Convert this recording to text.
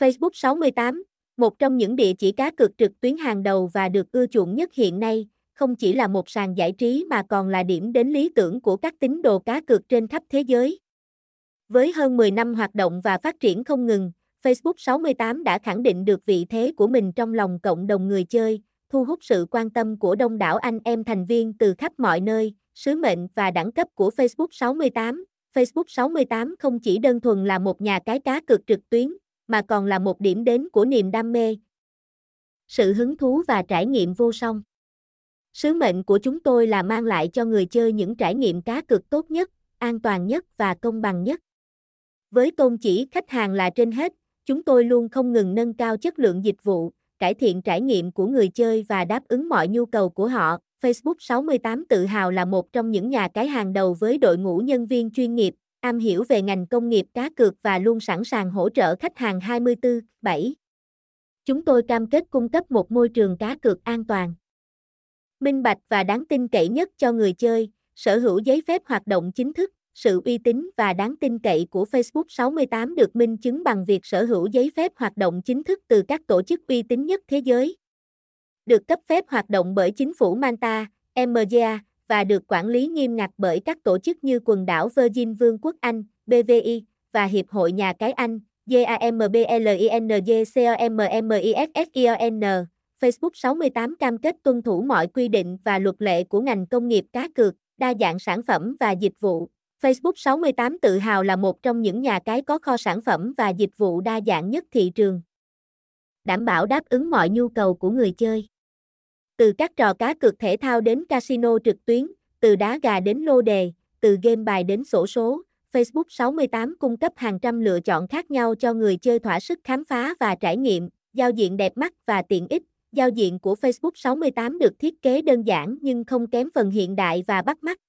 Facebook 68, một trong những địa chỉ cá cược trực tuyến hàng đầu và được ưa chuộng nhất hiện nay, không chỉ là một sàn giải trí mà còn là điểm đến lý tưởng của các tín đồ cá cược trên khắp thế giới. Với hơn 10 năm hoạt động và phát triển không ngừng, Facebook 68 đã khẳng định được vị thế của mình trong lòng cộng đồng người chơi, thu hút sự quan tâm của đông đảo anh em thành viên từ khắp mọi nơi, sứ mệnh và đẳng cấp của Facebook 68. Facebook 68 không chỉ đơn thuần là một nhà cái cá cược trực tuyến, mà còn là một điểm đến của niềm đam mê, sự hứng thú và trải nghiệm vô song. Sứ mệnh của chúng tôi là mang lại cho người chơi những trải nghiệm cá cược tốt nhất, an toàn nhất và công bằng nhất. Với tôn chỉ khách hàng là trên hết, chúng tôi luôn không ngừng nâng cao chất lượng dịch vụ, cải thiện trải nghiệm của người chơi và đáp ứng mọi nhu cầu của họ. Facebook 68 tự hào là một trong những nhà cái hàng đầu với đội ngũ nhân viên chuyên nghiệp, am hiểu về ngành công nghiệp cá cược và luôn sẵn sàng hỗ trợ khách hàng 24/7. Chúng tôi cam kết cung cấp một môi trường cá cược an toàn, minh bạch và đáng tin cậy nhất cho người chơi, sở hữu giấy phép hoạt động chính thức, sự uy tín và đáng tin cậy của Facebook 68 được minh chứng bằng việc sở hữu giấy phép hoạt động chính thức từ các tổ chức uy tín nhất thế giới. Được cấp phép hoạt động bởi chính phủ Malta, MGA, và được quản lý nghiêm ngặt bởi các tổ chức như quần đảo Virgin Vương quốc Anh, BVI, và Hiệp hội Nhà cái Anh, GAMBLINGCOMMISSION. Facebook 68 cam kết tuân thủ mọi quy định và luật lệ của ngành công nghiệp cá cược, đa dạng sản phẩm và dịch vụ. Facebook 68 tự hào là một trong những nhà cái có kho sản phẩm và dịch vụ đa dạng nhất thị trường. Đảm bảo đáp ứng mọi nhu cầu của người chơi. Từ các trò cá cược thể thao đến casino trực tuyến, từ đá gà đến lô đề, từ game bài đến sổ số, Facebook 68 cung cấp hàng trăm lựa chọn khác nhau cho người chơi thỏa sức khám phá và trải nghiệm, giao diện đẹp mắt và tiện ích. Giao diện của Facebook 68 được thiết kế đơn giản nhưng không kém phần hiện đại và bắt mắt.